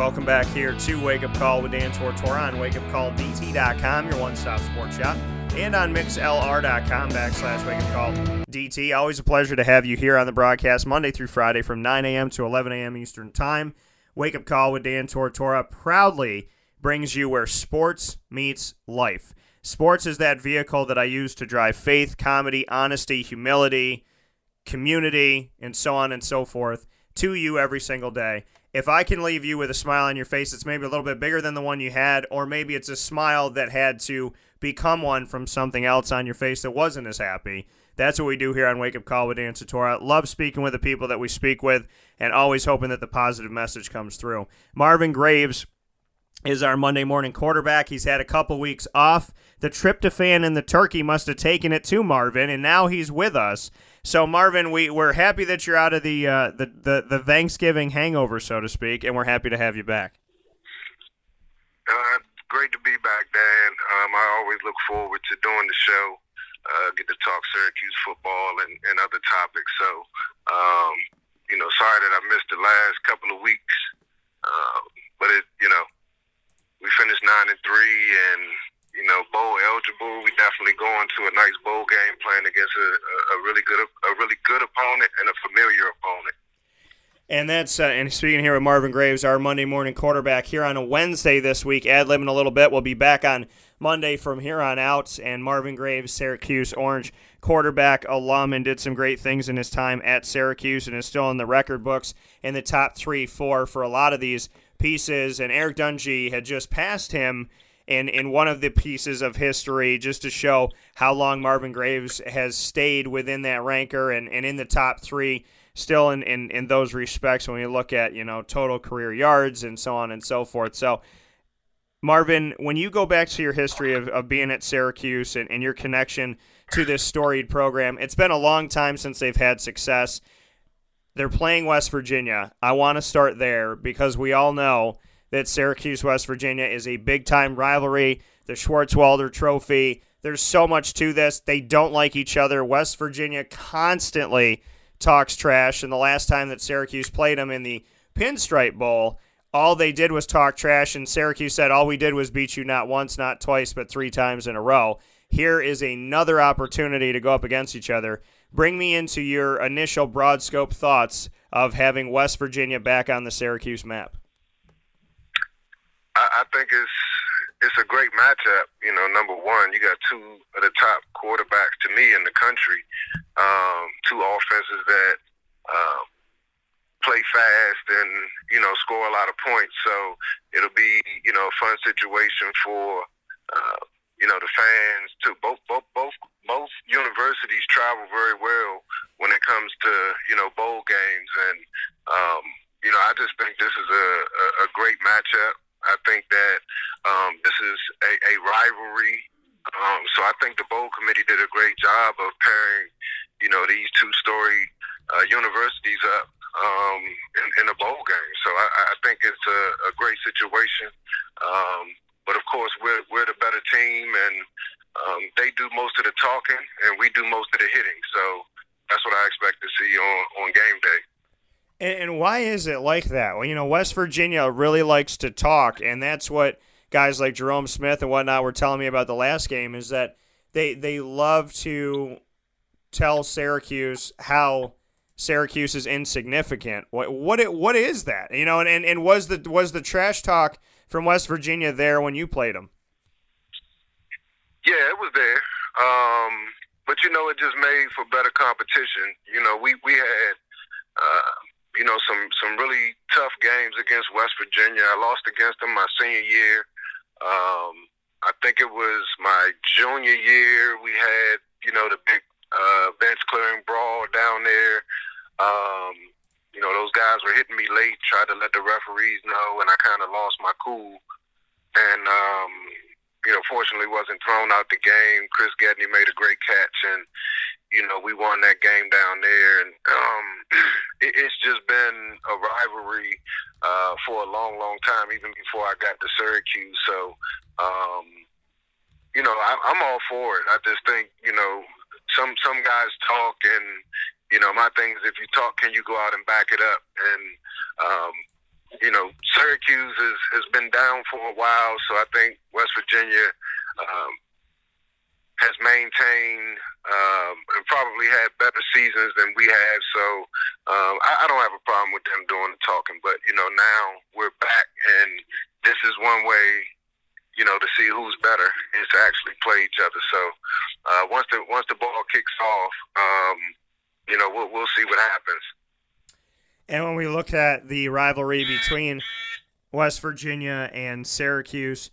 Welcome back here to Wake Up Call with Dan Tortora on wakeupcalldt.com, your one-stop sports shop, and on mixlr.com backslash Wake Up Call DT. Always a pleasure to have you here on the broadcast Monday through Friday from 9 a.m. to 11 a.m. Eastern Time. Wake Up Call with Dan Tortora proudly brings you where sports meets life. Sports is that vehicle that I use to drive faith, comedy, honesty, humility, community, and so on and so forth to you every single day if I can leave you with a smile on your face it's maybe a little bit bigger than the one you had, or maybe it's a smile that had to become one from something else on your face that wasn't as happy. That's what we do here on Wake Up Call with Dan Tortora. Love speaking with the people that we speak with and always hoping that the positive message comes through. Marvin Graves is our Monday morning quarterback. He's had a couple weeks off. The tryptophan and the turkey must have taken it to Marvin, and now he's with us. So Marvin, we we're happy that you're out of the uh, the, the the Thanksgiving hangover, so to speak, and we're happy to have you back. Uh, great to be back, Dan. Um, I always look forward to doing the show. Uh, get to talk Syracuse football and, and other topics. So, um, you know, sorry that I missed the last couple of weeks, uh, but it, you know, we finished nine and three, and you know, bowl eligible. We definitely going to a nice bowl game playing against a, a, really good a really good opponent and a familiar opponent. And that's uh, and speaking here with Marvin Graves, our Monday morning quarterback here on a Wednesday this week. Ad libbing a little bit. We'll be back on Monday from here on out. And Marvin Graves, Syracuse Orange quarterback alum, and did some great things in his time at Syracuse, and is still in the record books in the top three, four for a lot of these pieces. And Eric Dungey had just passed him in in one of the pieces of history just to show how long Marvin Graves has stayed within that ranker and, and in the top three still in, in, in those respects when you look at, you know, total career yards and so on and so forth. So Marvin, when you go back to your history of, of being at Syracuse and, and your connection to this storied program, it's been a long time since they've had success. They're playing West Virginia. I want to start there because we all know – that Syracuse West Virginia is a big time rivalry. The Schwartzwalder Trophy. There's so much to this. They don't like each other. West Virginia constantly talks trash. And the last time that Syracuse played them in the Pinstripe Bowl, all they did was talk trash. And Syracuse said, All we did was beat you not once, not twice, but three times in a row. Here is another opportunity to go up against each other. Bring me into your initial broad scope thoughts of having West Virginia back on the Syracuse map. I, I think it's it's a great matchup. You know, number one, you got two of the top quarterbacks to me in the country. Um, two offenses that uh, play fast and you know score a lot of points. So it'll be you know a fun situation for uh, you know the fans to both both both both universities travel very well when it comes to you know bowl games and um, you know I just think this is a, a, a great matchup. I think that um, this is a, a rivalry. Um, so I think the bowl committee did a great job of pairing, you know, these two story uh, universities up um, in, in a bowl game. So I, I think it's a, a great situation. Um, but of course, we're we're the better team, and um, they do most of the talking, and we do most of the hitting. So that's what I expect to see on on game day. And, why is it like that? Well, you know, West Virginia really likes to talk, and that's what guys like Jerome Smith and whatnot were telling me about the last game is that they they love to tell Syracuse how Syracuse is insignificant. What what it, what is that? You know, and, and, and was the was the trash talk from West Virginia there when you played them? Yeah, it was there. Um, but you know, it just made for better competition. You know, we we had uh, you know, some some really tough games against West Virginia. I lost against them my senior year. Um, I think it was my junior year. We had, you know, the big uh, bench clearing brawl down there. Um, you know, those guys were hitting me late, tried to let the referees know, and I kind of lost my cool. And um, you know, fortunately wasn't thrown out the game. Chris Gedney made a great catch, and you know, we won that game down there. And um, it, it's just been a rivalry uh, for a long, long time, even before I got to Syracuse. So, um, you know, I, I'm all for it. I just think, you know, some some guys talk, and you know, my thing is, if you talk, can you go out and back it up? And um, you know, Syracuse has, has been down for a while, so I think West Virginia um, has maintained um, and probably had better seasons than we have. So um, I, I don't have a problem with them doing the talking. But you know, now we're back, and this is one way, you know, to see who's better is to actually play each other. So uh, once the once the ball kicks off, um, you know, we'll we'll see what happens. And when we look at the rivalry between West Virginia and Syracuse,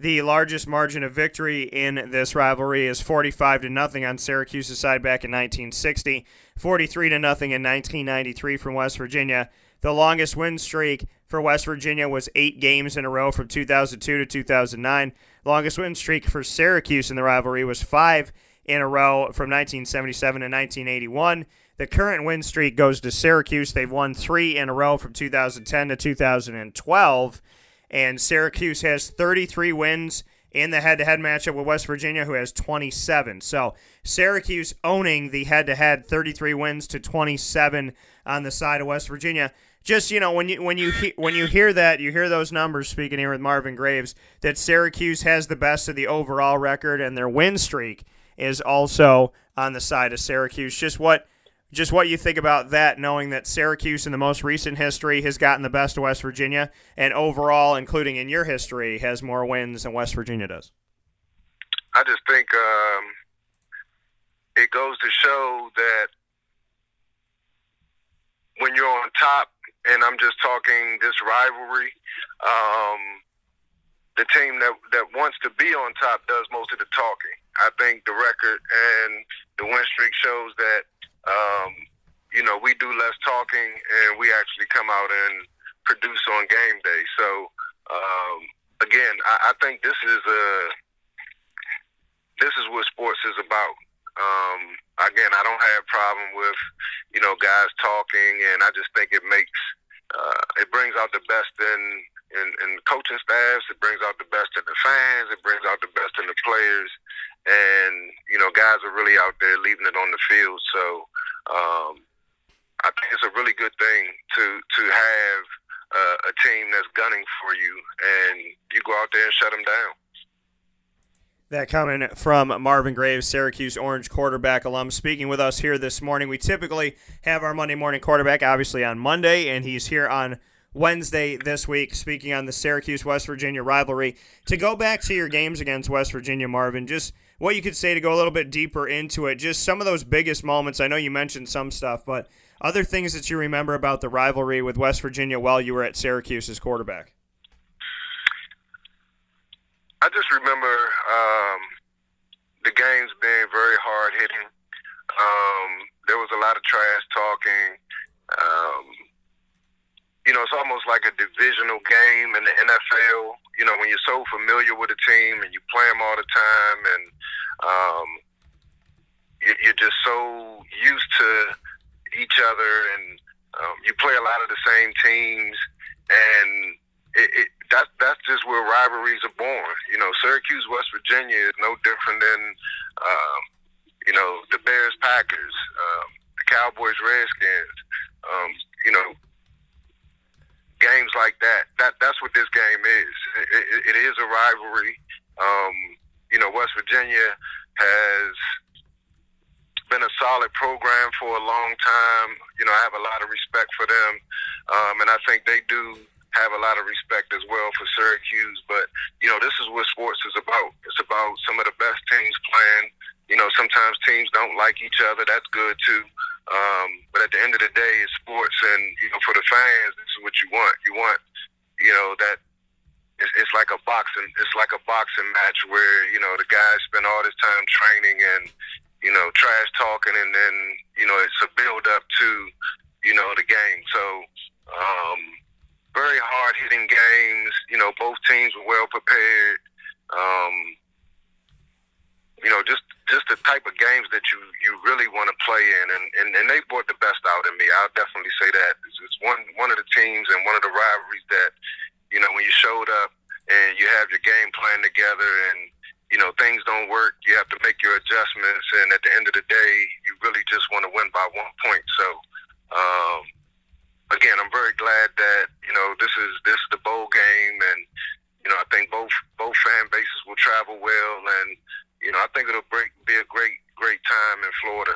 the largest margin of victory in this rivalry is 45 to nothing on Syracuse's side back in 1960, 43 to nothing in 1993 from West Virginia. The longest win streak for West Virginia was 8 games in a row from 2002 to 2009. Longest win streak for Syracuse in the rivalry was 5 in a row from 1977 to 1981. The current win streak goes to Syracuse. They've won three in a row from 2010 to 2012. And Syracuse has 33 wins in the head to head matchup with West Virginia, who has 27. So Syracuse owning the head to head 33 wins to 27 on the side of West Virginia. Just you know, when you when you he, when you hear that, you hear those numbers. Speaking here with Marvin Graves, that Syracuse has the best of the overall record, and their win streak is also on the side of Syracuse. Just what just what you think about that, knowing that Syracuse in the most recent history has gotten the best of West Virginia, and overall, including in your history, has more wins than West Virginia does. I just think um, it goes to show that when you're on top, and I'm just talking this rivalry, um, the team that that wants to be on top does most of the talking. I think the record and the win streak shows that um, you know, we do less talking and we actually come out and produce on game day. So, um, again, I, I think this is a this is what sports is about. Um, again, I don't have a problem with you know guys talking, and I just think it makes uh, it brings out the best in, in in coaching staffs. It brings out the best in the fans. It brings out the best in the players, and you know guys are really out there leaving it on the field. So um, I think it's a really good thing to to have uh, a team that's gunning for you, and you go out there and shut them down. That coming from Marvin Graves, Syracuse Orange quarterback alum, speaking with us here this morning. We typically have our Monday morning quarterback, obviously on Monday, and he's here on Wednesday this week, speaking on the Syracuse West Virginia rivalry. To go back to your games against West Virginia, Marvin, just what you could say to go a little bit deeper into it. Just some of those biggest moments. I know you mentioned some stuff, but other things that you remember about the rivalry with West Virginia while you were at Syracuse as quarterback. I just remember um, the games being very hard hitting. Um, there was a lot of trash talking. Um, you know, it's almost like a divisional game in the NFL. You know, when you're so familiar with a team and you play them all the time, and um, you're just so used to each other, and um, you play a lot of the same teams, and it, it that that's just where rivalries are born. You know, Syracuse, West Virginia is no different than um, you know the Bears, Packers, um, the Cowboys, Redskins. Um, you know, games like that. That that's what this game is. It, it, it is a rivalry. Um, you know, West Virginia has been a solid program for a long time. You know, I have a lot of respect for them, um, and I think they do have a lot of respect as well for Syracuse. But you know, this is what sports is about. It's about some of the best teams playing. You know, sometimes teams don't like each other. That's good too. Um, but at the end of the day, it's sports, and you know, for the fans, this is what you want. You want, you know, that it's, it's like a boxing. It's like a boxing match where you know the guys spend all this time training and you know trash talking, and then you know it's a build up to you know the game. So um, very hard hitting games. You know, both teams were well prepared. Um, you know, just just the type of games that you you really want to play in, and, and and they brought the best out in me. I'll definitely say that it's, it's one one of the teams and one of the rivalries that you know when you showed up and you have your game plan together and you know things don't work, you have to make your adjustments, and at the end of the day, you really just want to win by one point. So. Um, again, I'm very glad that you know this is this is the bowl game, and you know I think both both fan bases will travel well, and you know, I think it'll break, be a great, great time in Florida.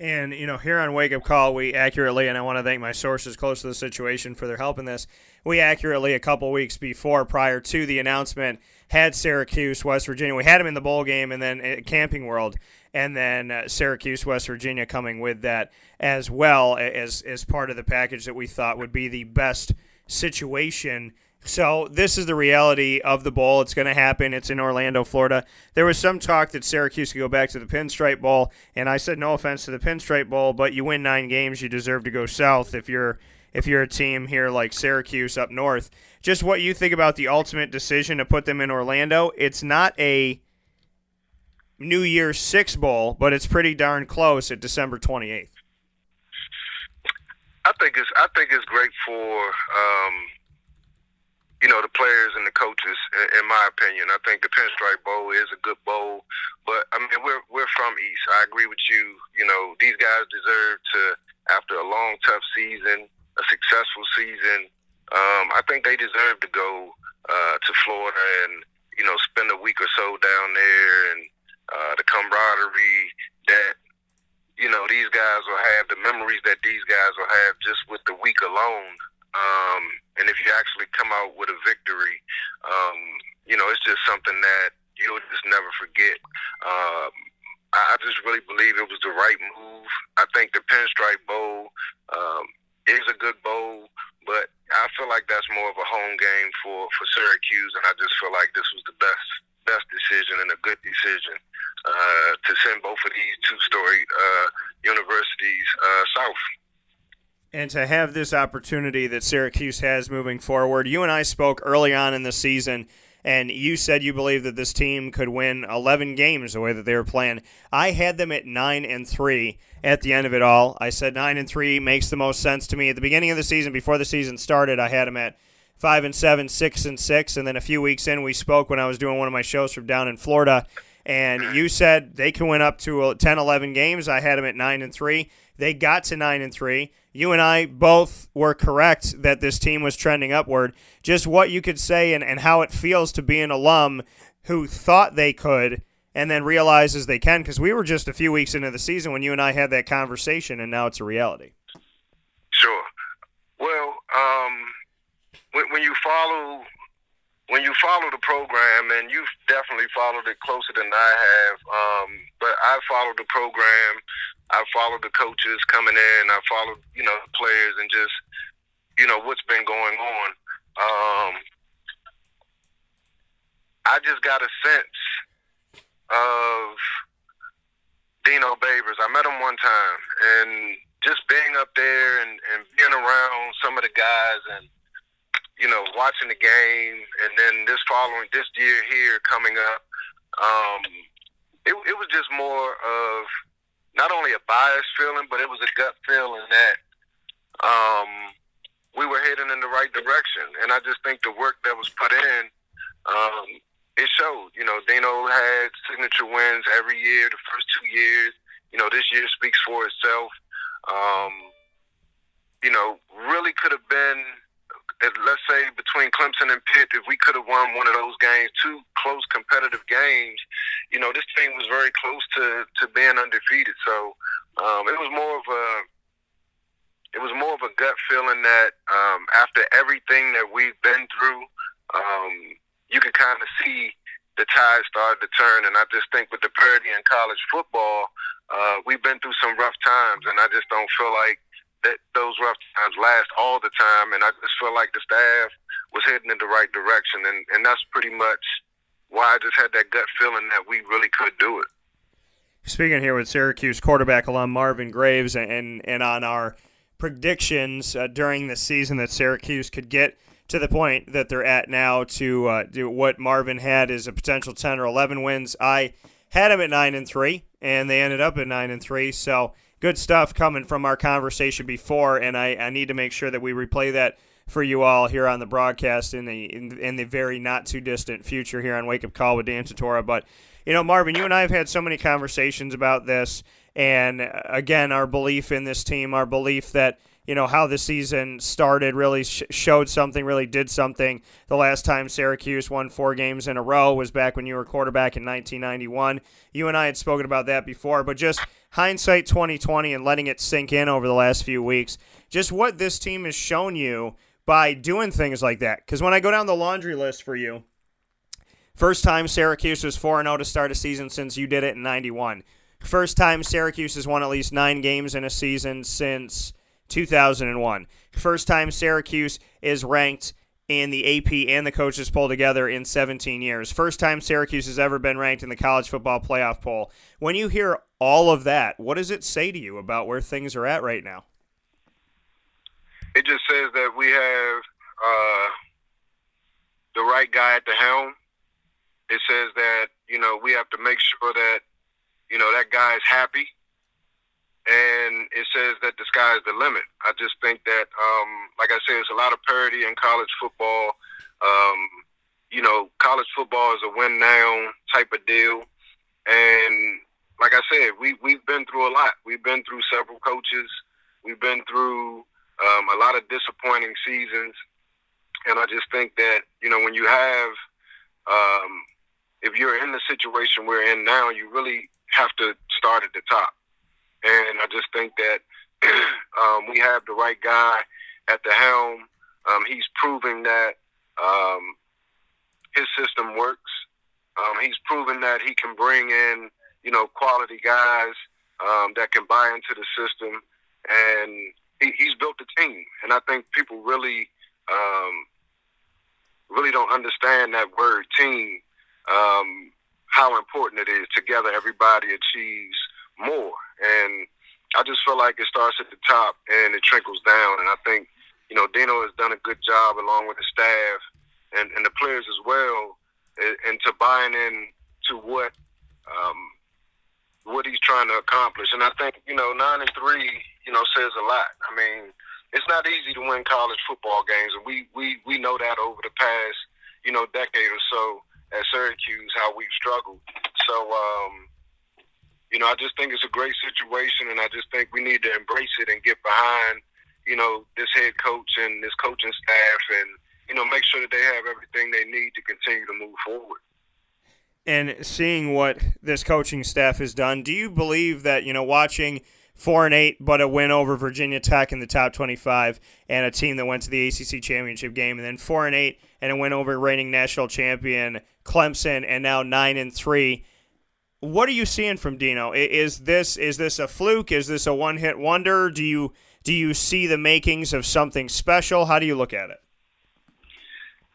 And, you know, here on Wake Up Call, we accurately, and I want to thank my sources close to the situation for their help in this, we accurately, a couple weeks before, prior to the announcement, had Syracuse, West Virginia. We had them in the bowl game and then at Camping World, and then uh, Syracuse, West Virginia coming with that as well as, as part of the package that we thought would be the best situation so this is the reality of the bowl. It's going to happen. It's in Orlando, Florida. There was some talk that Syracuse could go back to the Pinstripe Bowl, and I said no offense to the Pinstripe Bowl, but you win nine games, you deserve to go south if you're if you're a team here like Syracuse up north. Just what you think about the ultimate decision to put them in Orlando. It's not a New Year's Six Bowl, but it's pretty darn close at December twenty eighth. I think it's I think it's great for. Um you know, the players and the coaches, in, my opinion. I think the Pinstripe Bowl is a good bowl, but I mean, we're we're from East. I agree with you. You know, these guys deserve to, after a long, tough season, a successful season. Um, I think they deserve to go uh, to Florida and you know spend a week or so down there, and uh, the camaraderie that you know these guys will have, the memories that these guys will have just with the week alone. Um, and if you actually come out with a victory, um, you know, it's just something that you'll just never forget. Um, I just really believe it was the right move. I think the Pinstripe Bowl um, is a good bowl, but I feel like that's more of a home game for, for Syracuse, and I just feel like this was the best best decision and a good decision uh, to send both of these two story uh, universities uh, south and to have this opportunity that Syracuse has moving forward. You and I spoke early on in the season, and you said you believe that this team could win 11 games the way that they were playing. I had them at 9 and 3 at the end of it all. I said 9 and 3 makes the most sense to me. At the beginning of the season, before the season started, I had them at 5 and 7, 6 and 6, and then a few weeks in, we spoke when I was doing one of my shows from down in Florida. And you said they can win up to uh, 10, 11 games. I had them at 9 and 3. They got to 9 and 3 you and I both were correct that this team was trending upward. Just what you could say and, and how it feels to be an alum who thought they could and then realizes they can because we were just a few weeks into the season when you and I had that conversation and now it's a reality. Sure. Well, um, when, when you follow when you follow the program, and you've definitely followed it closer than I have, um, but I followed the program I followed the coaches coming in. I followed, you know, players and just, you know, what's been going on. Um, I just got a sense of Dino Babers. I met him one time, and just being up there and, and being around some of the guys and you know watching the game, and then this following this year here coming up, um, it, it was just more of not only a biased feeling, but it was a gut feeling that um, we were heading in the right direction. And I just think the work that was put in, um, it showed. You know, Dino had signature wins every year, the first two years. You know, this year speaks for itself. Um, you know, really could have been let's say between Clemson and Pitt, if we could have won one of those games, two close competitive games, you know, this team was very close to to being undefeated. So um, it was more of a it was more of a gut feeling that um, after everything that we've been through, um, you could kind of see the tide start to turn. And I just think with the parity in college football, uh, we've been through some rough times, and I just don't feel like that those rough times last all the time, and I just feel like the staff was heading in the right direction, and and that's pretty much why I just had that gut feeling that we really could do it. Speaking here with Syracuse quarterback alum Marvin Graves, and and on our predictions uh, during the season that Syracuse could get to the point that they're at now to uh, do what Marvin had is a potential 10 or 11 wins. I had them at 9 and 3 and they ended up at 9 and 3. So good stuff coming from our conversation before and I, I need to make sure that we replay that for you all here on the broadcast in the in, in the very not too distant future here on Wake Up Call with Dan Tortora. But you know, Marvin, you and I have had so many conversations about this, and uh, again, our belief in this team, our belief that you know how the season started really sh- showed something, really did something. The last time Syracuse won four games in a row was back when you were quarterback in 1991. You and I had spoken about that before, but just hindsight 2020 and letting it sink in over the last few weeks, just what this team has shown you by doing things like that. Because when I go down the laundry list for you, first time Syracuse was 4 0 to start a season since you did it in 91. First time Syracuse has won at least nine games in a season since 2001. First time Syracuse is ranked in the AP and the coaches poll together in 17 years. First time Syracuse has ever been ranked in the college football playoff poll. When you hear all of that, what does it say to you about where things are at right now? it just says that we have uh, the right guy at the helm. It says that you know we have to make sure that you know that guy is happy, and it says that the sky is the limit. I just think that, um, like I said, there's a lot of parity in college football. Um, you know, college football is a win now type of deal, and like I said, we we've been through a lot. We've been through several coaches. We've been through um, a lot of disappointing seasons, and I just think that you know when you have, um, if you're in the situation we're in now, you really have to start at the top, and I just think that um, we have the right guy at the helm. Um, he's proving that um, his system works. Um, he's proven that he can bring in, you know, quality guys um, that can buy into the system, and he, he's built a team, and I think people really, um, really don't understand that word team. How important it is together. Everybody achieves more, and I just feel like it starts at the top and it trickles down. And I think you know Dino has done a good job along with the staff and, and the players as well, and, to buying in to what um, what he's trying to accomplish. And I think you know nine and three you know, says a lot. I mean, it's not easy to win college football games, and we we we know that over the past you know decade or so at Syracuse how we've struggled. So. um you know, I just think it's a great situation, and I just think we need to embrace it and get behind, you know, this head coach and this coaching staff, and you know, make sure that they have everything they need to continue to move forward. And seeing what this coaching staff has done, do you believe that you know, watching four and eight, but a win over Virginia Tech in the top twenty-five, and a team that went to the ACC championship game, and then four and eight, and a win over reigning national champion Clemson, and now nine and three. What are you seeing from Dino? Is this is this a fluke? Is this a one-hit wonder? Do you do you see the makings of something special? How do you look at it?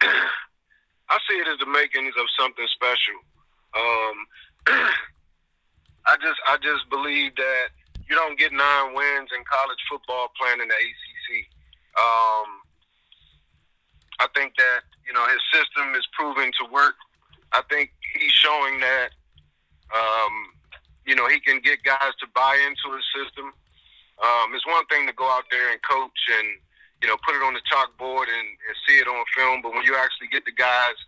I see it as the makings of something special. Um, I just I just believe that you don't get nine wins in college football playing in the ACC. Um, I think that you know his system is proving to work. I think he's showing that um, you know he can get guys to buy into his system. Um, it's one thing to go out there and coach and you know put it on the chalkboard and, and see it on film, but when you actually get the guys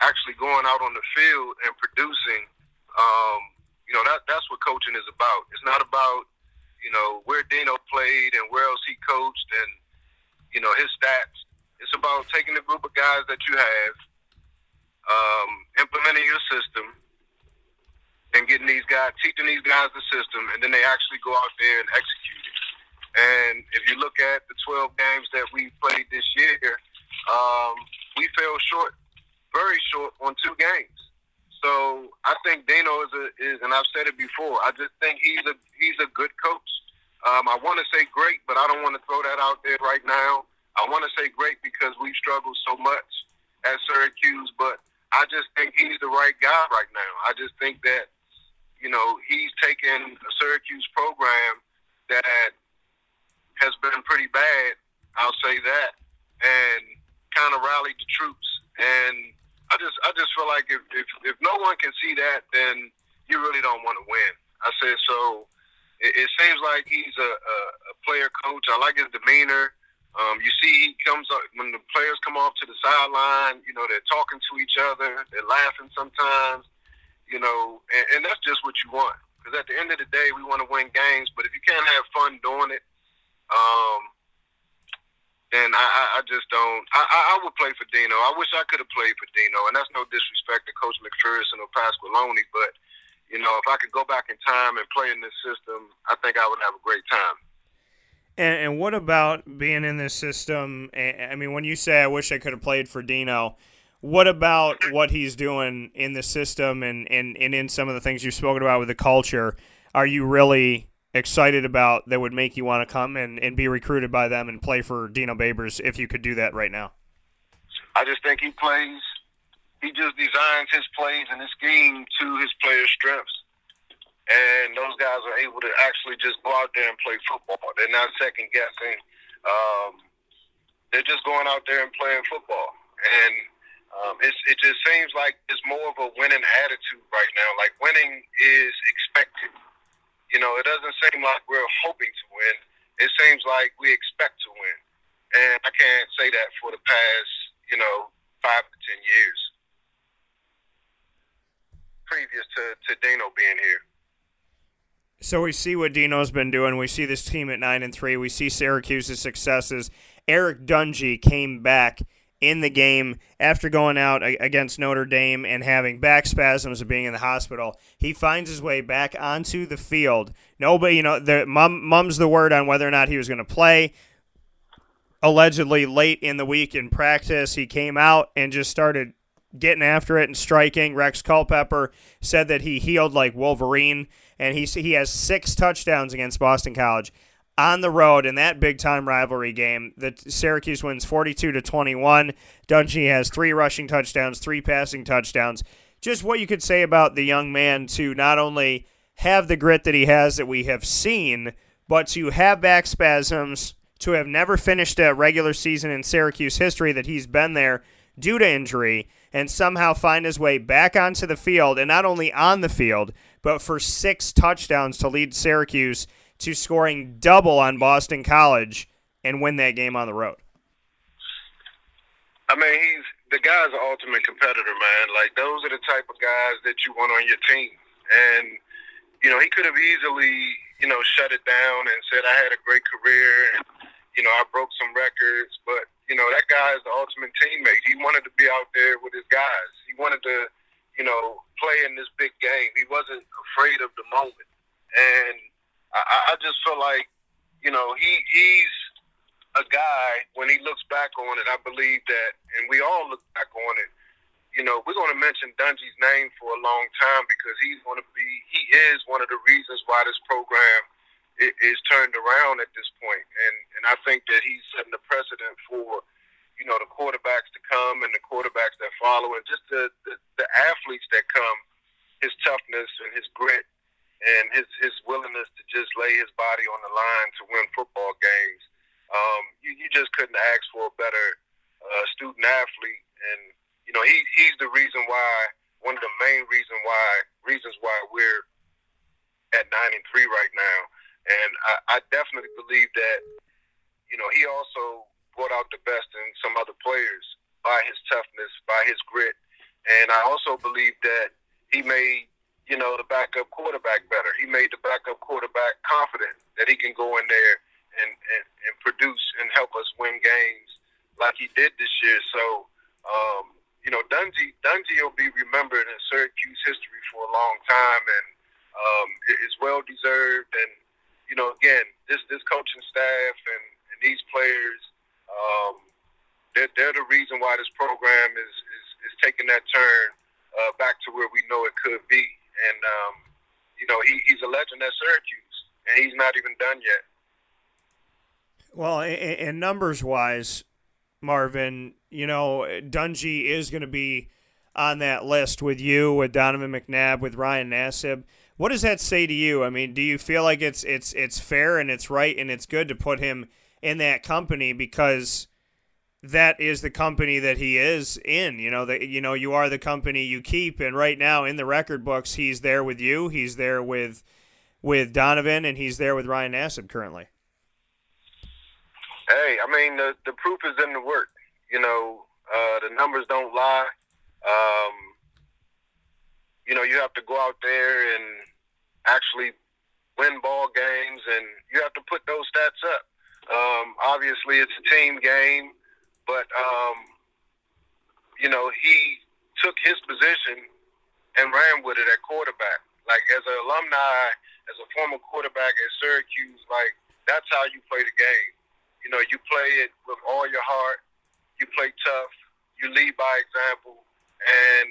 actually going out on the field and producing, um, you know that that's what coaching is about. It's not about you know, where Dino played and where else he coached and, you know, his stats. It's about taking the group of guys that you have, um, implementing your system, and getting these guys, teaching these guys the system, and then they actually go out there and execute it. And if you look at the 12 games that we played this year, um, we fell short, very short on two games. So I think Dino is a is, and I've said it before. I just think he's a he's a good coach. Um, I want to say great, but I don't want to throw that out there right now. I want to say great because we've struggled so much at Syracuse, but I just think he's the right guy right now. I just think that you know he's taken a Syracuse program that has been pretty bad. I'll say that, and kind of rallied the troops. And I just I just feel like if if, if no one can see that, then you really don't want to win. I said so. It, it seems like he's a, a, a player coach. I like his demeanor. Um, you see, he comes up when the players come off to the sideline. You know, they're talking to each other. They're laughing sometimes. You know, and, and that's just what you want. Because at the end of the day, we want to win games. But if you can't have fun doing it, um, then I, I, just don't. I, I would play for Dino. I wish I could have played for Dino, and that's no disrespect to Coach MacPherson or Pasqualoni, but you know, if I could go back in time and play in this system, I think I would have a great time. And, and what about being in this system? I mean, when you say I wish I could have played for Dino, what about what he's doing in the system and, and, and in some of the things you've spoken about with the culture? Are you really excited about that would make you want to come and, and be recruited by them and play for Dino Babers if you could do that right now? I just think he plays, he just designs his plays and his scheme to his players' strengths and those guys are able to actually just go out there and play football. They're not second guessing. Um, they're just going out there and playing football, and um, it just seems like it's more of a winning attitude right now. Like winning is expected. You know, it doesn't seem like we're hoping to win. It seems like we expect to win, and I can't say that for the past, you know, five to ten years previous to, to Dino being here. So we see what Dino's been doing. We see this team at nine and three. We see Syracuse's successes. Eric Dungey came back in the game after going out against Notre Dame and having back spasms and being in the hospital. He finds his way back onto the field. Nobody, you know, the mum, mum's the word on whether or not he was going to play. Allegedly, late in the week in practice, he came out and just started getting after it and striking. Rex Culpepper said that he healed like Wolverine and he he has six touchdowns against Boston College on the road in that big time rivalry game. The Syracuse wins 42 to 21. Dungey has three rushing touchdowns, three passing touchdowns. Just what you could say about the young man to not only have the grit that he has that we have seen, but to have back spasms, to have never finished a regular season in Syracuse history that he's been there due to injury and somehow find his way back onto the field and not only on the field, but for six touchdowns to lead Syracuse to scoring double on Boston College and win that game on the road. I mean, he's the guy's an ultimate competitor, man. Like those are the type of guys that you want on your team. And you know, he could have easily, you know, shut it down and said I had a great career and you know, I broke some records, but you know, that guy is the ultimate teammate. He wanted to be out there with his guys. He wanted to you know, play in this big game. He wasn't afraid of the moment, and I, I just feel like, you know, he he's a guy. When he looks back on it, I believe that, and we all look back on it. You know, we're going to mention Dungey's name for a long time because he's going to be, he is one of the reasons why this program is turned around at this point, and and I think that he's setting the precedent for you know, the quarterbacks to come and the quarterbacks that follow, and just the, the, the athletes that come, his toughness and his grit and his, his willingness to just lay his body on the line to win football games. Um, you, you just couldn't ask for a better uh, student athlete. And, you know, he, he's the reason why, one of the main reason why, reasons why we're at 9 and 3 right now. And I, I definitely believe that, you know, he also brought out the best in some other players by his toughness, by his grit. And I also believe that he made, you know, the backup quarterback better. He made the backup quarterback confident that he can go in there and, and, and produce and help us win games like he did this year. So, um, you know, Dungey, Dungey will be remembered in Syracuse history for a long time, and um, well deserved. And you know, again, this this coaching staff and, and these players um, they're, they're the reason why this program is, is, is taking that turn uh, back to where we know it could be. And, um, you know, he, he's a legend at Syracuse, and he's not even done yet. Well, and numbers wise, Marvin, you know, Dungey is going to be on that list with you, with Donovan McNabb, with Ryan Nassib. What does that say to you? I mean, do you feel like it's it's it's fair and it's right and it's good to put him in that company because that is the company that he is in. You know that you know you are the company you keep, and right now in the record books, he's there with you. He's there with with Donovan, and he's there with Ryan Nassib currently. Hey, I mean the the proof is in the work. You know, uh, the numbers don't lie. Um, you know, you have to go out there and actually win ball games, and you have to put those stats up. Um, obviously, it's a team game, but um, you know he took his position and ran with it at quarterback. Like as an alumni, as a former quarterback at Syracuse, like that's how you play the game. You know, you play it with all your heart. You play tough. You lead by example, and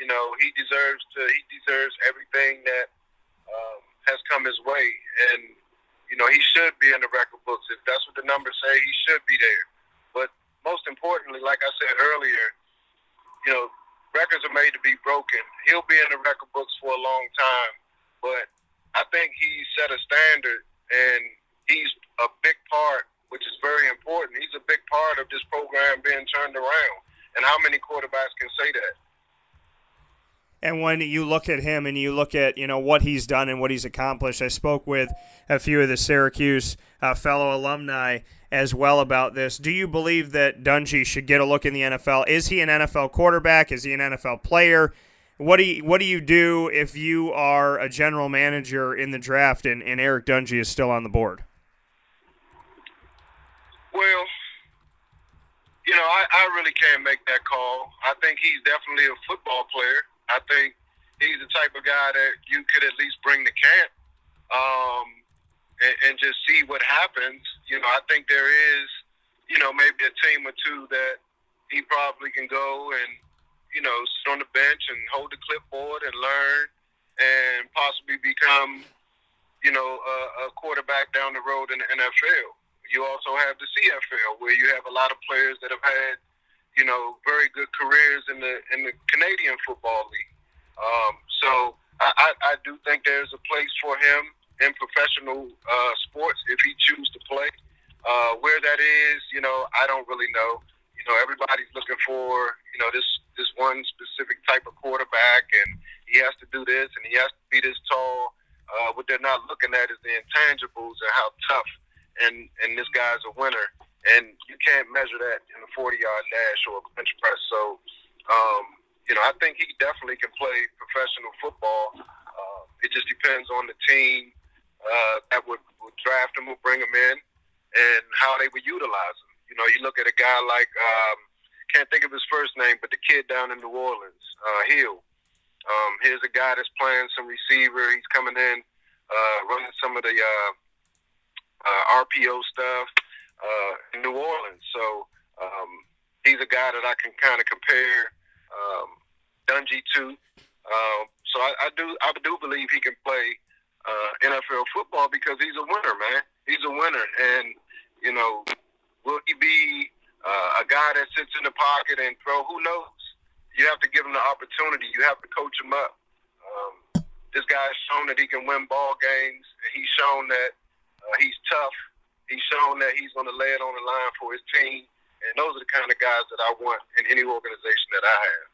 you know he deserves to. He deserves everything that um, has come his way, and you know he should be in the record books. If that's what the numbers say, he should be there. Most importantly, like I said earlier, you know records are made to be broken. He'll be in the record books for a long time, but I think he set a standard, and he's a big part, which is very important. He's a big part of this program being turned around. And how many quarterbacks can say that? And when you look at him and you look at you know what he's done and what he's accomplished, I spoke with a few of the Syracuse uh, fellow alumni as well about this. Do you believe that Dungey should get a look in the NFL? Is he an NFL quarterback? Is he an NFL player? What do you what do you do if you are a general manager in the draft and, and Eric Dungey is still on the board? Well, you know, I, I really can't make that call. I think he's definitely a football player. I think he's the type of guy that you could at least bring to camp um, and, and just see what happens. You know, I think there is, you know, maybe a team or two that he probably can go and, you know, sit on the bench and hold the clipboard and learn and possibly become, you know, a, a quarterback down the road in the NFL. You also have the CFL where you have a lot of players that have had – you know, very good careers in the in the Canadian Football League. Um, so I, I, I do think there's a place for him in professional uh, sports if he chooses to play. Uh, where that is, you know, I don't really know. You know, everybody's looking for you know this this one specific type of quarterback, and he has to do this, and he has to be this tall. Uh, what they're not looking at is the intangibles and how tough and and this guy's a winner and you can't measure that in a 40 yard dash or a bench press. So, um, you know, I think he definitely can play professional football. Uh, it just depends on the team uh, that would, would draft him, would bring him in, and how they would utilize him. You know, you look at a guy like um, can't think of his first name, but the kid down in New Orleans, uh, Hill. Um, here's a guy that's playing some receiver. He's coming in, uh, running some of the uh, uh, RPO stuff uh, in New Orleans. So um, he's a guy that I can kind of compare um, Dungey to. Uh, so I, I do I do believe he can play uh, NFL football because he's a winner, man. He's a winner, and you know, will he be uh, a guy that sits in the pocket and throw? Who knows? You have to give him the opportunity. You have to coach him up. Um, this guy's shown that he can win ball games. He's shown that uh, he's tough he's shown that he's going to lay it on the line for his team, and those are the kind of guys that I want in any organization that I have.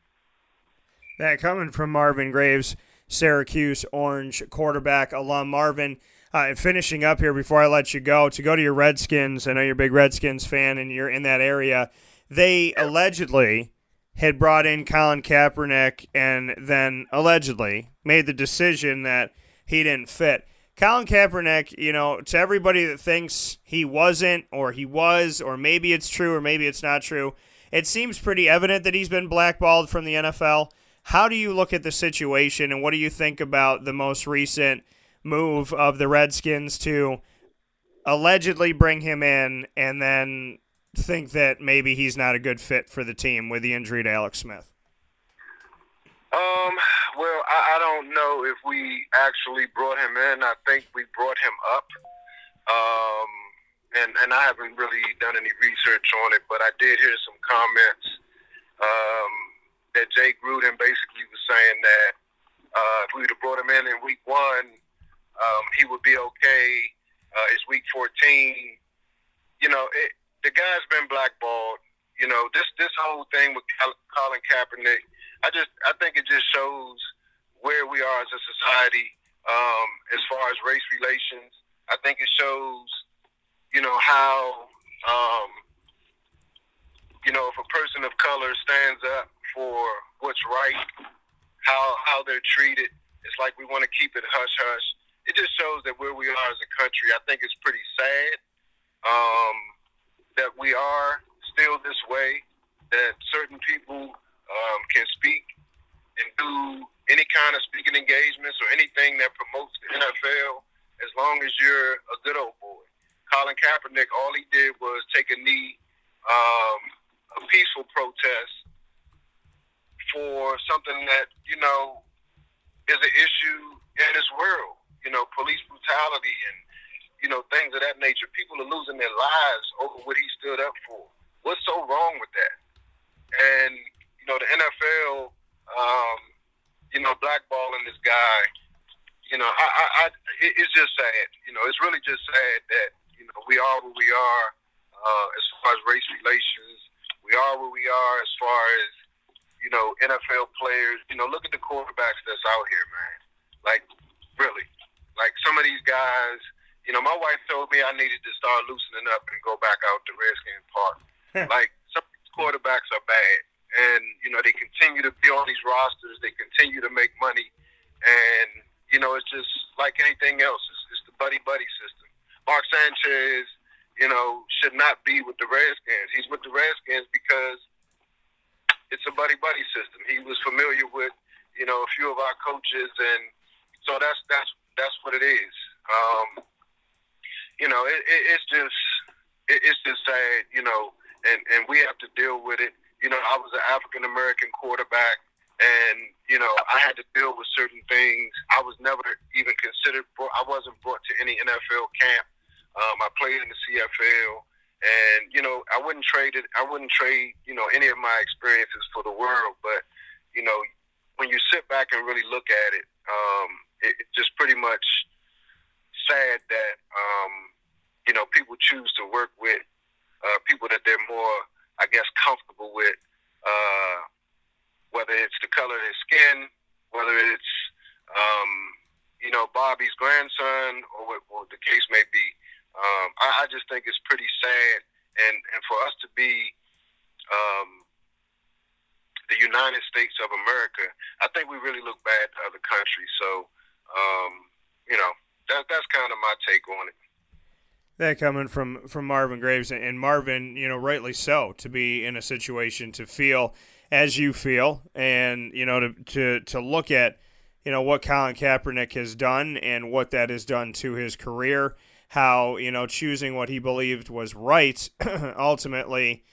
That coming from Marvin Graves, Syracuse Orange quarterback alum. Marvin, uh, finishing up here before I let you go, to go to your Redskins, I know you're a big Redskins fan and you're in that area. They allegedly had brought in Colin Kaepernick and then allegedly made the decision that he didn't fit. Colin Kaepernick, you know, to everybody that thinks he wasn't or he was, or maybe it's true or maybe it's not true, it seems pretty evident that he's been blackballed from the NFL. How do you look at the situation and what do you think about the most recent move of the Redskins to allegedly bring him in and then think that maybe he's not a good fit for the team with the injury to Alex Smith? Um, well, I, I don't know if we actually brought him in. I think we brought him up. Um, and, and I haven't really done any research on it, but I did hear some comments um, that Jay Gruden basically was saying that uh, if we would have brought him in in week one, um, he would be okay. Uh, it's week 14. You know, it, the guy's been blackballed. you know, this this whole thing with Colin Kaepernick, I just I think it just shows where we are as a society um, as far as race relations. I think it shows, you know, how um, you know if a person of color stands up for what's right, how how they're treated. It's like we want to keep it hush hush. It just shows that where we are as a country. I think it's pretty sad um, that we are still this way, that certain people um, can speak and do any kind of speaking engagements or anything that promotes the NFL as long as you're a good old boy. Colin Kaepernick, all he did was take a knee, um, a peaceful protest for something that, you know, is an issue in this world. You know, police brutality and, you know, things of that nature. People are losing their lives over what he stood up for. What's so wrong with that? And you know, the NFL, um, you know, blackballing this guy. You know, I, I, I, it's just sad. You know, it's really just sad that you know we are where we are uh, as far as race relations. We are where we are as far as you know NFL players. You know, look at the quarterbacks that's out here, man. Like, really, like some of these guys. You know, my wife told me I needed to start loosening up and go back out to Redskin Park like some quarterbacks are bad, and you know they continue to be on these rosters. They continue to make money, and you know it's just like anything else. It's, it's the buddy buddy system. Mark Sanchez, you know, should not be with the Redskins. He's with the Redskins because it's a buddy buddy system. He was familiar with you know a few of our coaches, and so that's that's that's what it is. Um, you know, it, it, it's just it, it's just sad. You know, and and we have to deal with it. You know, I was an African American quarterback, and you know, I had to deal with certain things. I was never even considered. I wasn't brought to any NFL camp. Um, I played in the CFL, and you know, I wouldn't trade it. I wouldn't trade you know any of my experiences for the world. But you know, when you sit back and really look at it, um, it, it's just pretty much sad that um, you know people choose to work with uh, people that they're more, I guess, comfortable with, uh, whether it's the color of their skin, whether it's, um, you know, Bobby's grandson, or what, what the case may be. Um, I, I just think it's pretty sad, and and for us to be um, the United States of America, I think we really look bad to other countries. So, um, you know, that that's kind of my take on it. That coming from from Marvin Graves. And Marvin, you know, rightly so, to be in a situation to feel as you feel, and you know, to to to look at you know what Colin Kaepernick has done and what that has done to his career, how you know choosing what he believed was right ultimately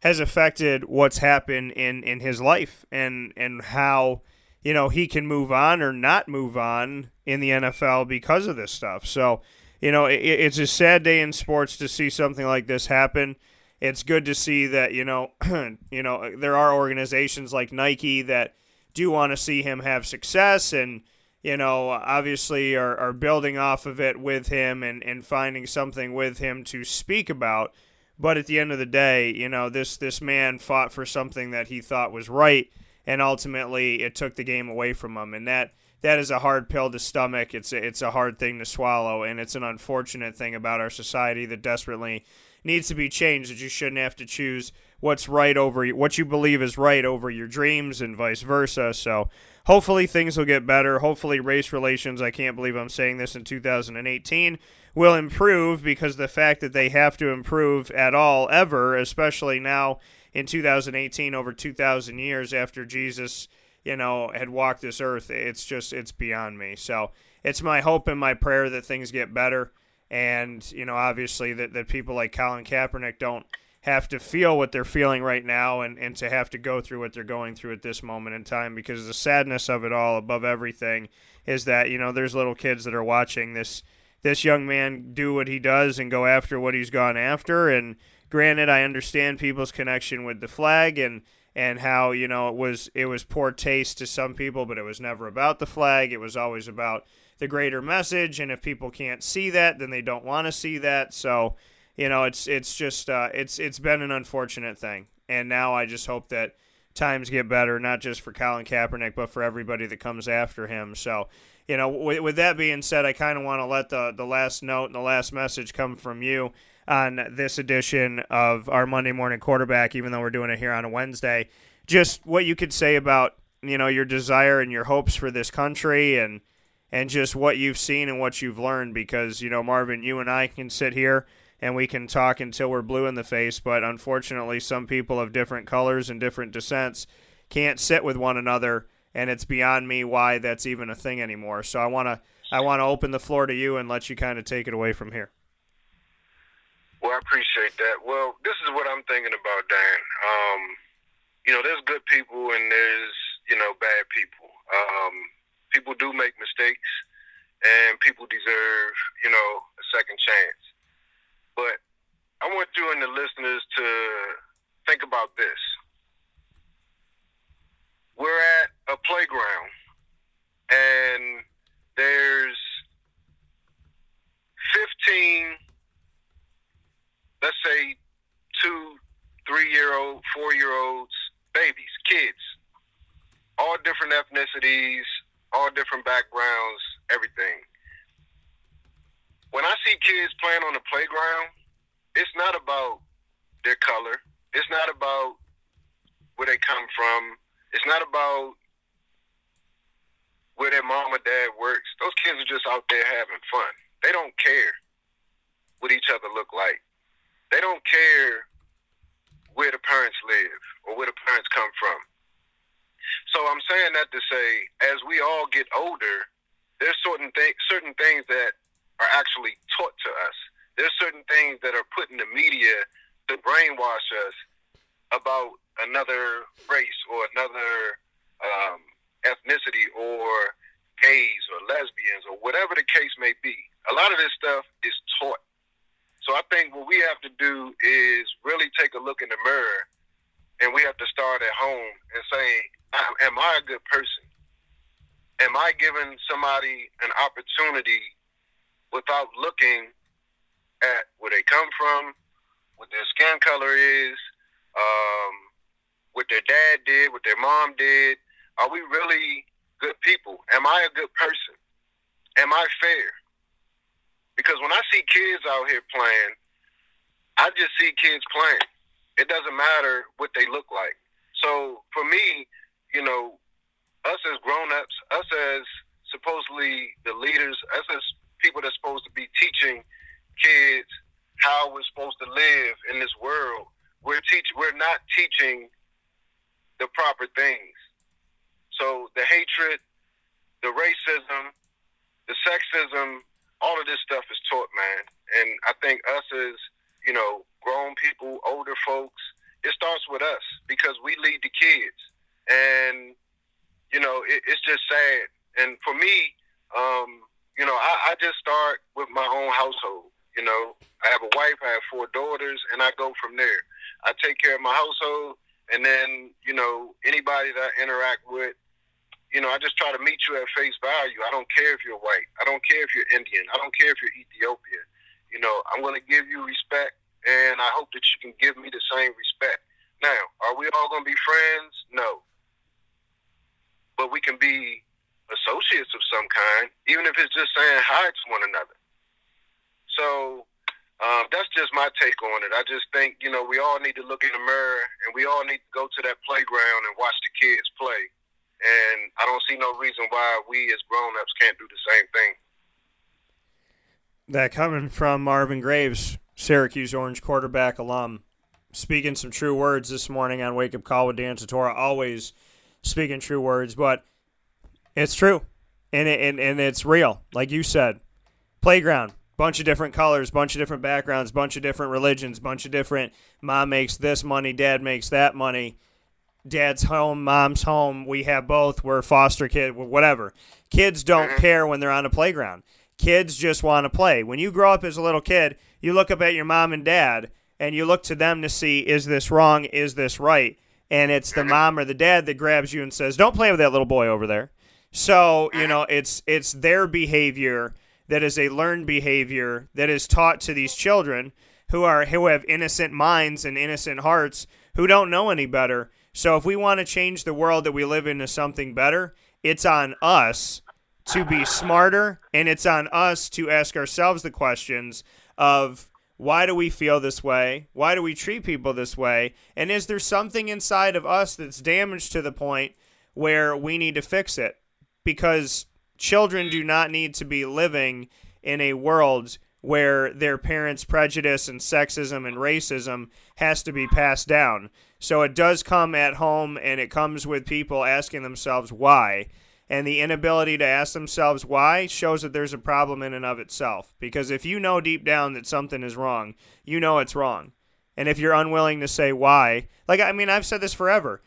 has affected what's happened in in his life and and how you know he can move on or not move on in the NFL because of this stuff. So you know, it, it's a sad day in sports to see something like this happen. It's good to see that you know, you know, there are organizations like Nike that do want to see him have success and you know, obviously are, are building off of it with him and, and finding something with him to speak about. But at the end of the day, you know, this this man fought for something that he thought was right, and ultimately it took the game away from him. And that that is a hard pill to stomach. It's a, it's a hard thing to swallow, and it's an unfortunate thing about our society that desperately needs to be changed. That you shouldn't have to choose what's right over what you believe is right over your dreams, and vice versa. So hopefully things will get better. Hopefully race relations. I can't believe I'm saying this in 2018 will improve because the fact that they have to improve at all ever, especially now in 2018, over 2,000 years after Jesus you know, had walked this earth. It's just, it's beyond me. So it's my hope and my prayer that things get better. And, you know, obviously that, that people like Colin Kaepernick don't have to feel what they're feeling right now and, and to have to go through what they're going through at this moment in time because the sadness of it all above everything is that, you know, there's little kids that are watching this this young man do what he does and go after what he's gone after and granted I understand people's connection with the flag and and how you know it was it was poor taste to some people, but it was never about the flag. It was always about the greater message, and if people can't see that, then they don't want to see that. So, you know, it's it's just uh, it's it's been an unfortunate thing, and now I just hope that times get better, not just for Colin Kaepernick, but for everybody that comes after him. So, you know, with, with that being said, I kind of want to let the the last note and the last message come from you on this edition of our Monday morning quarterback, even though we're doing it here on a Wednesday. Just what you could say about you know your desire and your hopes for this country and and just what you've seen and what you've learned because you know Marvin you and I can sit here and we can talk until we're blue in the face but unfortunately some people of different colors and different descents can't sit with one another and it's beyond me why that's even a thing anymore so I want to I want to open the floor to you and let you kind of take it away from here well I appreciate that well this is what I'm thinking about Dan um, you know there's good people and there's you know, bad people. Um, people do make mistakes, and people deserve, you know, a second chance. But I want you and the listeners to think about this. We're at a playground, and there's 15, let's say, two, three year old, four year olds, babies, kids all different ethnicities, all different backgrounds, everything. When I see kids playing on the playground, it's not about their color. It's not about where they come from. It's not about where their mom or dad works. Those kids are just out there having fun. They don't care what each other look like. They don't care where the parents live or where the parents come from. So I'm saying that to say, as we all get older, there's certain things, certain things that are actually taught to us. There's certain things that are put in the media to brainwash us about another race or another um, ethnicity or gays or lesbians or whatever the case may be. A lot of this stuff is taught. So I think what we have to do is really take a look in the mirror and we have to start at home and say, am I a good person? Am I giving somebody an opportunity without looking at where they come from, what their skin color is, um, what their dad did, what their mom did? Are we really good people? Am I a good person? Am I fair? Because when I see kids out here playing, I just see kids playing. It doesn't matter what they look like. So for me, you know, us as grown-ups, us as supposedly the leaders, us as people that's supposed to be teaching kids how we're supposed to live in this world, we're teach we're not teaching the proper things. So the hatred, the racism, the sexism, all of this stuff is taught, man. And I think us as, you know, grown people, older folks, it starts with us because we lead the kids and you know it, it's just sad. And for me, um, you know, I, I just start with my own household. You know, I have a wife, I have four daughters, and I go from there. I take care of my household, and then you know anybody that I interact with, you know, I just try to meet you at face value. I don't care if you're white. I don't care if you're Indian. I don't care if you're Ethiopian. You know, I'm going to give you respect, and I hope that you can give me the same respect. Now, are we all going to be friends? No but we can be associates of some kind, even if it's just saying hi to one another. So um, that's just my take on it. I just think, you know, we all need to look in the mirror and we all need to go to that playground and watch the kids play. And I don't see no reason why we as grown ups can't do the same thing. That coming from Marvin Graves, Syracuse Orange quarterback alum, speaking some true words this morning on Wake Up Call with Dan Tortora. Always speaking true words, but it's true, and it, and and it's real, like you said. Playground, bunch of different colors, bunch of different backgrounds, bunch of different religions, bunch of different. Mom makes this money, dad makes that money. Dad's home, mom's home. We have both. We're foster kid, whatever. Kids don't mm-hmm. care when they're on a playground. Kids just want to play. When you grow up as a little kid, you look up at your mom and dad and you look to them to see is this wrong, is this right? and it's the mom or the dad that grabs you and says, "Don't play with that little boy over there." So you know, it's it's their behavior that is a learned behavior that is taught to these children who are who have innocent minds and innocent hearts who don't know any better. So if we want to change the world that we live in to something better, it's on us to be smarter and it's on us to ask ourselves the questions of why do we feel this way? Why do we treat people this way? And is there something inside of us that's damaged to the point where we need to fix it? Because children do not need to be living in a world where their parents' prejudice and sexism and racism has to be passed down. So it does come at home and it comes with people asking themselves why. And the inability to ask themselves why shows that there's a problem in and of itself. Because if you know deep down that something is wrong, you know it's wrong. And if you're unwilling to say why, like, I mean, I've said this forever.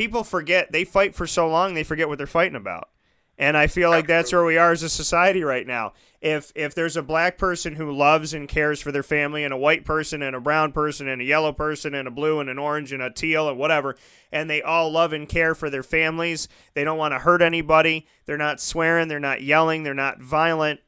People forget, they fight for so long, they forget what they're fighting about. And I feel like that's where we are as a society right now. If if there's a black person who loves and cares for their family, and a white person, and a brown person, and a yellow person, and a blue, and an orange, and a teal, and whatever, and they all love and care for their families, they don't want to hurt anybody, they're not swearing, they're not yelling, they're not violent,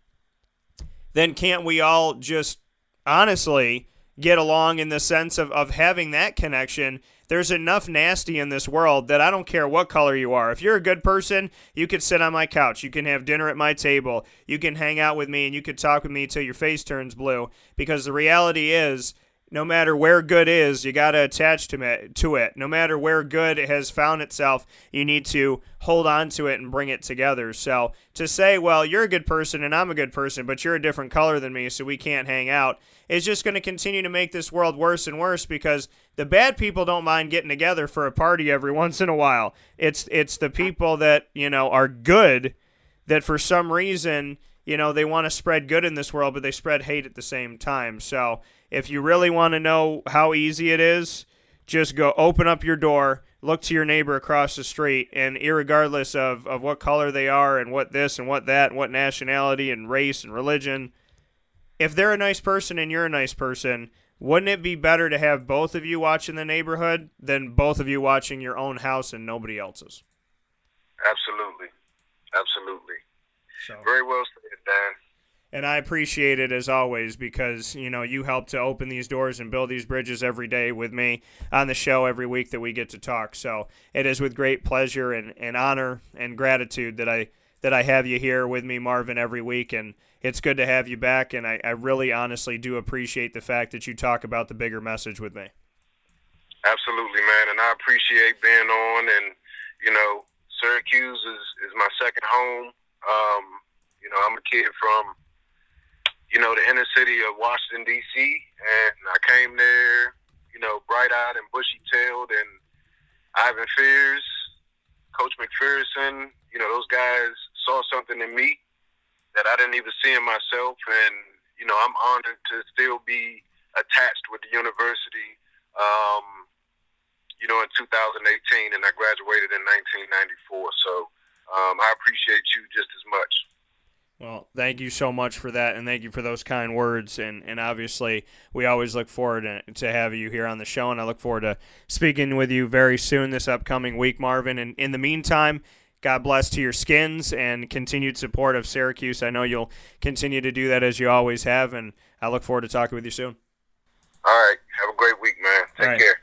then can't we all just honestly get along in the sense of, of having that connection there's enough nasty in this world that I don't care what color you are. If you're a good person, you could sit on my couch. You can have dinner at my table. You can hang out with me and you could talk with me till your face turns blue. Because the reality is, no matter where good is, you got to attach to it, to it. No matter where good has found itself, you need to hold on to it and bring it together. So to say, well, you're a good person and I'm a good person, but you're a different color than me, so we can't hang out, is just going to continue to make this world worse and worse because the bad people don't mind getting together for a party every once in a while. It's it's the people that, you know, are good that for some reason, you know, they want to spread good in this world, but they spread hate at the same time. So if you really want to know how easy it is, just go open up your door, look to your neighbor across the street, and regardless of, of what color they are and what this and what that and what nationality and race and religion, if they're a nice person and you're a nice person, wouldn't it be better to have both of you watching the neighborhood than both of you watching your own house and nobody else's? Absolutely. Absolutely. So. Very well said, Dan and I appreciate it as always because you know you help to open these doors and build these bridges every day with me on the show every week that we get to talk. So it is with great pleasure and, and honor and gratitude that I that I have you here with me, Marvin, every week, and it's good to have you back. And I, I really honestly do appreciate the fact that you talk about the bigger message with me. Absolutely, man, and I appreciate being on. And you know, Syracuse is is my second home. Um, you know, I'm a kid from you know, the inner city of Washington D.C. And I came there, you know, bright-eyed and bushy-tailed, and Ivan Fears, Coach MacPherson, you know, those guys saw something in me that I didn't even see in myself, and you know, I'm honored to still be attached with the university. Um, you know, in 2018, and I graduated in 1994. So um, I appreciate you just as much. Well, thank you so much for that, and thank you for those kind words. And, and obviously, we always look forward to, to have you here on the show, and I look forward to speaking with you very soon this upcoming week, Marvin. And in the meantime, God bless to your skins and continued support of Syracuse. I know you'll continue to do that as you always have, and I look forward to talking with you soon. All right. Have a great week, man. Take care.